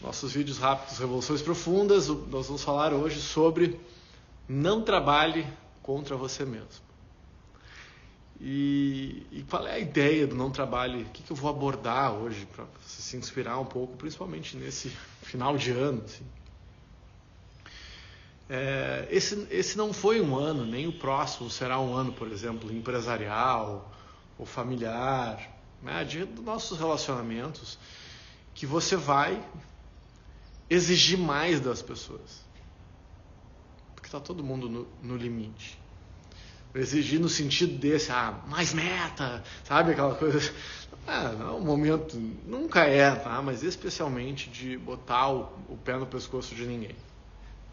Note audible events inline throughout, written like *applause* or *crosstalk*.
nossos vídeos rápidos Revoluções Profundas. Nós vamos falar hoje sobre não trabalhe contra você mesmo. E, e qual é a ideia do não trabalhe? O que, que eu vou abordar hoje para você se inspirar um pouco, principalmente nesse final de ano? Assim. É, esse, esse não foi um ano, nem o próximo será um ano, por exemplo, empresarial ou familiar, né, de dos nossos relacionamentos, que você vai exigir mais das pessoas. Porque está todo mundo no, no limite. Exigir no sentido desse, ah, mais meta, sabe aquela coisa. *laughs* Ah, não, o momento nunca é, tá? Mas especialmente de botar o, o pé no pescoço de ninguém.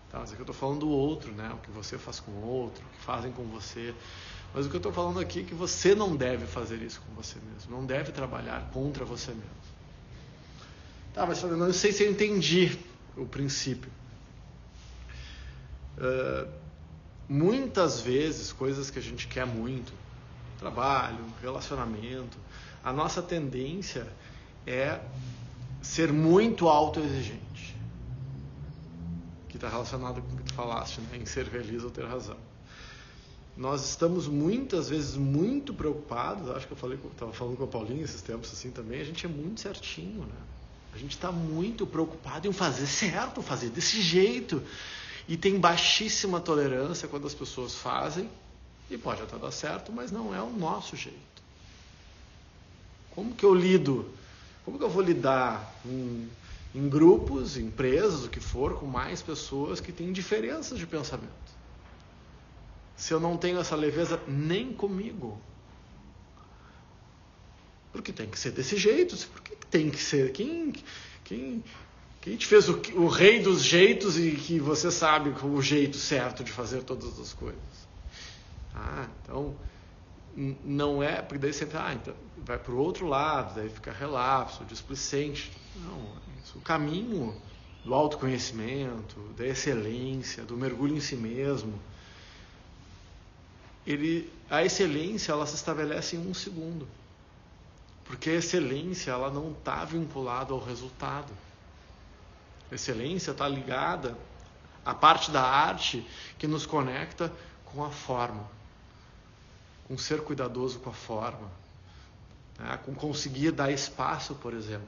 Tá? Mas aqui eu estou falando do outro, né? O que você faz com o outro, o que fazem com você. Mas o que eu estou falando aqui é que você não deve fazer isso com você mesmo. Não deve trabalhar contra você mesmo. Tá, mas eu não sei se eu entendi o princípio. Uh, muitas vezes, coisas que a gente quer muito, trabalho, relacionamento, a nossa tendência é ser muito autoexigente. Que está relacionado com o que tu falaste, né? em ser feliz ou ter razão. Nós estamos muitas vezes muito preocupados, acho que eu falei, estava falando com a Paulinha esses tempos assim também, a gente é muito certinho, né? A gente está muito preocupado em fazer certo, fazer desse jeito. E tem baixíssima tolerância quando as pessoas fazem, e pode até dar certo, mas não é o nosso jeito. Como que eu lido? Como que eu vou lidar em, em grupos, empresas, o que for, com mais pessoas que têm diferenças de pensamento? Se eu não tenho essa leveza nem comigo. Porque tem que ser desse jeito. Por que tem que ser? Quem, quem, quem te fez o, o, rei dos jeitos e que você sabe o jeito certo de fazer todas as coisas? Ah, então não é, porque daí você ah, então vai para o outro lado, daí fica relapso, displicente. Não, é o caminho do autoconhecimento, da excelência, do mergulho em si mesmo, ele, a excelência ela se estabelece em um segundo. Porque a excelência ela não está vinculada ao resultado. A excelência está ligada à parte da arte que nos conecta com a forma, com ser cuidadoso com a forma, né? com conseguir dar espaço, por exemplo.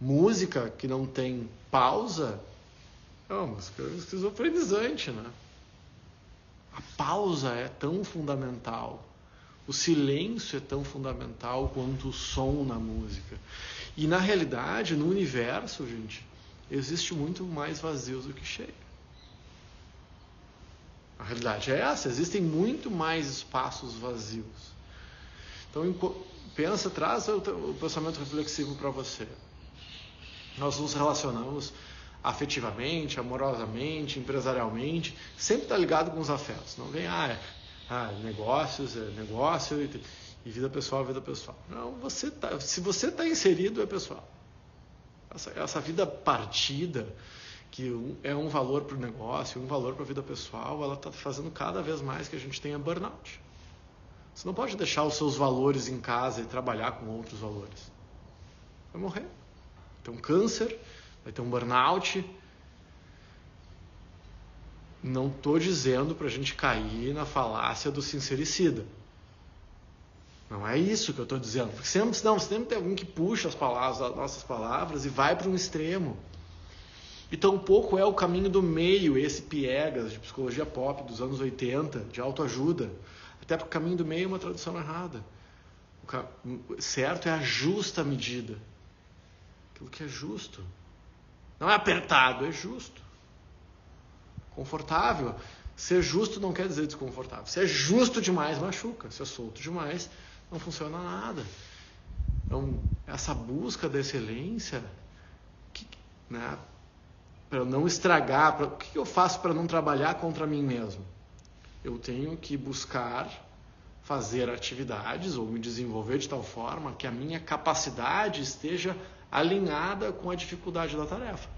Música que não tem pausa é uma música esquizofrenizante, né? A pausa é tão fundamental. O silêncio é tão fundamental quanto o som na música. E na realidade, no universo, gente, existe muito mais vazio do que cheio. A realidade é essa, existem muito mais espaços vazios. Então, pensa, traz o pensamento reflexivo para você. Nós nos relacionamos afetivamente, amorosamente, empresarialmente, sempre está ligado com os afetos. Não vem, ah, ah, negócios é negócio e, vida pessoal vida pessoal. Não, você tá, se você está inserido é pessoal. Essa, essa vida partida, que é um valor para o negócio, um valor para a vida pessoal, ela está fazendo cada vez mais que a gente tenha burnout. Você não pode deixar os seus valores em casa e trabalhar com outros valores. Vai morrer. Vai ter um câncer, vai ter um burnout, não estou dizendo para a gente cair na falácia do sincericida. Não é isso que eu estou dizendo. Porque sempre, não, sempre tem alguém que puxa as palavras, as nossas palavras e vai para um extremo. E tampouco é o caminho do meio, esse piegas de psicologia pop dos anos 80, de autoajuda. Até porque o caminho do meio é uma tradução errada. O certo é a justa medida. Aquilo que é justo. Não é apertado, é justo confortável. Ser justo não quer dizer desconfortável. Se é justo demais, machuca. Se é solto demais, não funciona nada. Então, essa busca da excelência, né, para não estragar, pra, o que eu faço para não trabalhar contra mim mesmo? Eu tenho que buscar fazer atividades ou me desenvolver de tal forma que a minha capacidade esteja alinhada com a dificuldade da tarefa.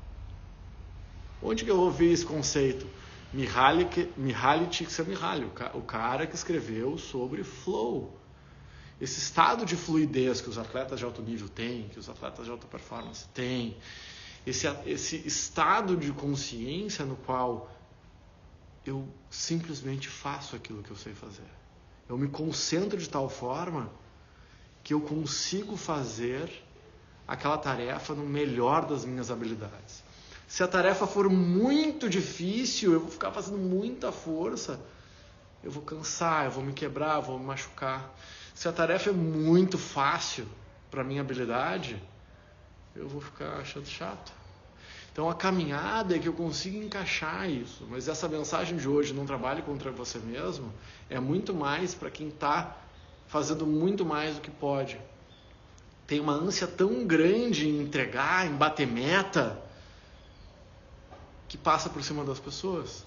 Onde que eu ouvi esse conceito? Mihaly, Mihaly Csikszentmihalyi, o cara que escreveu sobre flow. Esse estado de fluidez que os atletas de alto nível têm, que os atletas de alta performance têm, esse, esse estado de consciência no qual eu simplesmente faço aquilo que eu sei fazer. Eu me concentro de tal forma que eu consigo fazer aquela tarefa no melhor das minhas habilidades. Se a tarefa for muito difícil, eu vou ficar fazendo muita força, eu vou cansar, eu vou me quebrar, vou me machucar. Se a tarefa é muito fácil para minha habilidade, eu vou ficar achando chato. Então a caminhada é que eu consiga encaixar isso. Mas essa mensagem de hoje, não trabalhe contra você mesmo, é muito mais para quem está fazendo muito mais do que pode. Tem uma ânsia tão grande em entregar, em bater meta, que passa por cima das pessoas.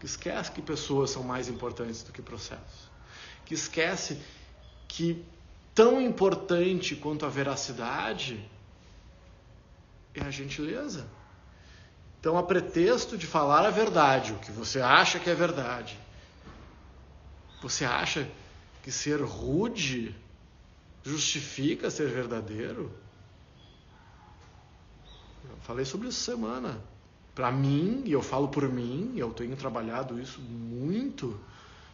Que esquece que pessoas são mais importantes do que processos. Que esquece que tão importante quanto a veracidade é a gentileza. Então, a pretexto de falar a verdade, o que você acha que é verdade, você acha que ser rude justifica ser verdadeiro? Eu falei sobre isso semana. Para mim, e eu falo por mim, eu tenho trabalhado isso muito.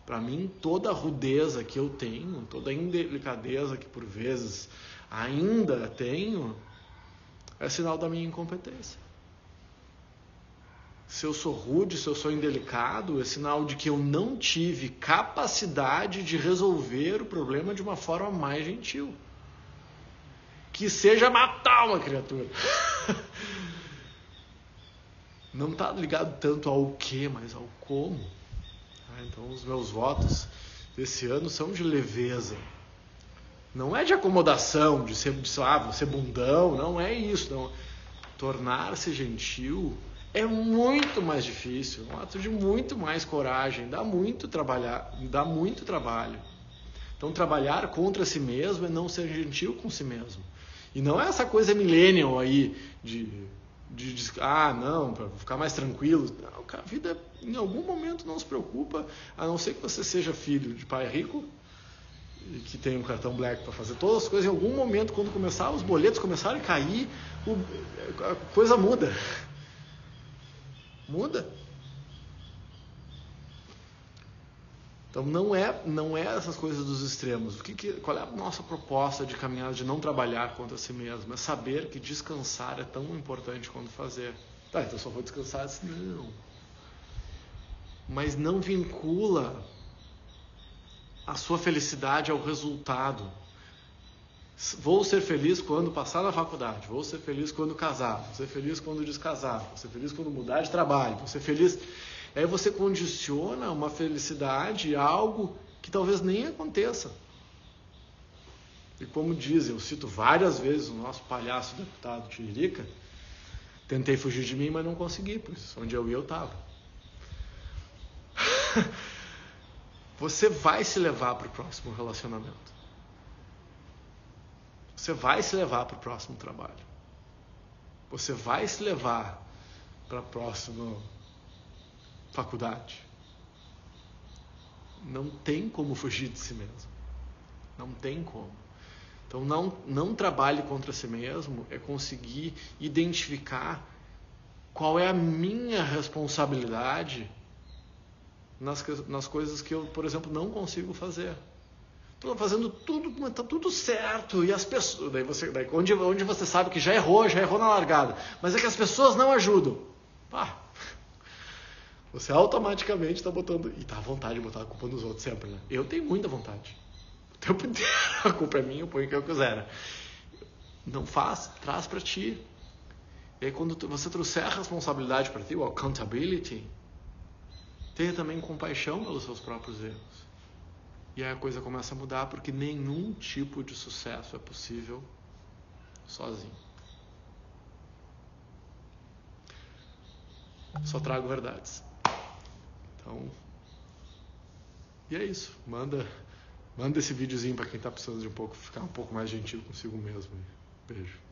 Para mim, toda a rudeza que eu tenho, toda a indelicadeza que por vezes ainda tenho, é sinal da minha incompetência. Se eu sou rude, se eu sou indelicado, é sinal de que eu não tive capacidade de resolver o problema de uma forma mais gentil. Que seja matar uma criatura. *laughs* Não está ligado tanto ao que, mas ao como. Ah, então, os meus votos desse ano são de leveza. Não é de acomodação, de ser, de, ah, ser bundão, não é isso. Não. Tornar-se gentil é muito mais difícil, é um ato de muito mais coragem, dá muito trabalhar, dá muito trabalho. Então trabalhar contra si mesmo é não ser gentil com si mesmo. E não é essa coisa millennial aí de, de, de ah, não, para ficar mais tranquilo. Não, a vida em algum momento não se preocupa, a não ser que você seja filho de pai rico e que tem um cartão black para fazer todas as coisas, em algum momento quando começar os boletos começarem a cair, o, a coisa muda. Muda. Então não é não é essas coisas dos extremos. O que, que qual é a nossa proposta de caminhada de não trabalhar contra si mesmo? É saber que descansar é tão importante quanto fazer. Tá, então só vou descansar. Não. Mas não vincula a sua felicidade ao resultado. Vou ser feliz quando passar na faculdade, vou ser feliz quando casar, vou ser feliz quando descasar, vou ser feliz quando mudar de trabalho, vou ser feliz. Aí você condiciona uma felicidade a algo que talvez nem aconteça. E como dizem, eu cito várias vezes o nosso palhaço deputado Tiririca, tentei fugir de mim, mas não consegui, pois onde eu ia eu estava. *laughs* você vai se levar para o próximo relacionamento você vai se levar para o próximo trabalho. Você vai se levar para a próxima faculdade. Não tem como fugir de si mesmo. Não tem como. Então não, não trabalhe contra si mesmo é conseguir identificar qual é a minha responsabilidade nas, nas coisas que eu, por exemplo, não consigo fazer. Estou fazendo tudo, mas está tudo certo. E as pessoas. Daí você, daí onde, onde você sabe que já errou, já errou na largada. Mas é que as pessoas não ajudam. Pá. Você automaticamente está botando. E está à vontade de botar a culpa nos outros sempre, né? Eu tenho muita vontade. O tempo *laughs* inteiro. A culpa é minha, eu ponho o que eu quiser. Não faz, traz para ti. E aí, quando você trouxer a responsabilidade para ti, o accountability, tenha também compaixão pelos seus próprios erros. E aí a coisa começa a mudar porque nenhum tipo de sucesso é possível sozinho. Só trago verdades. Então, e é isso. Manda, manda esse videozinho para quem está precisando de um pouco ficar um pouco mais gentil consigo mesmo. Beijo.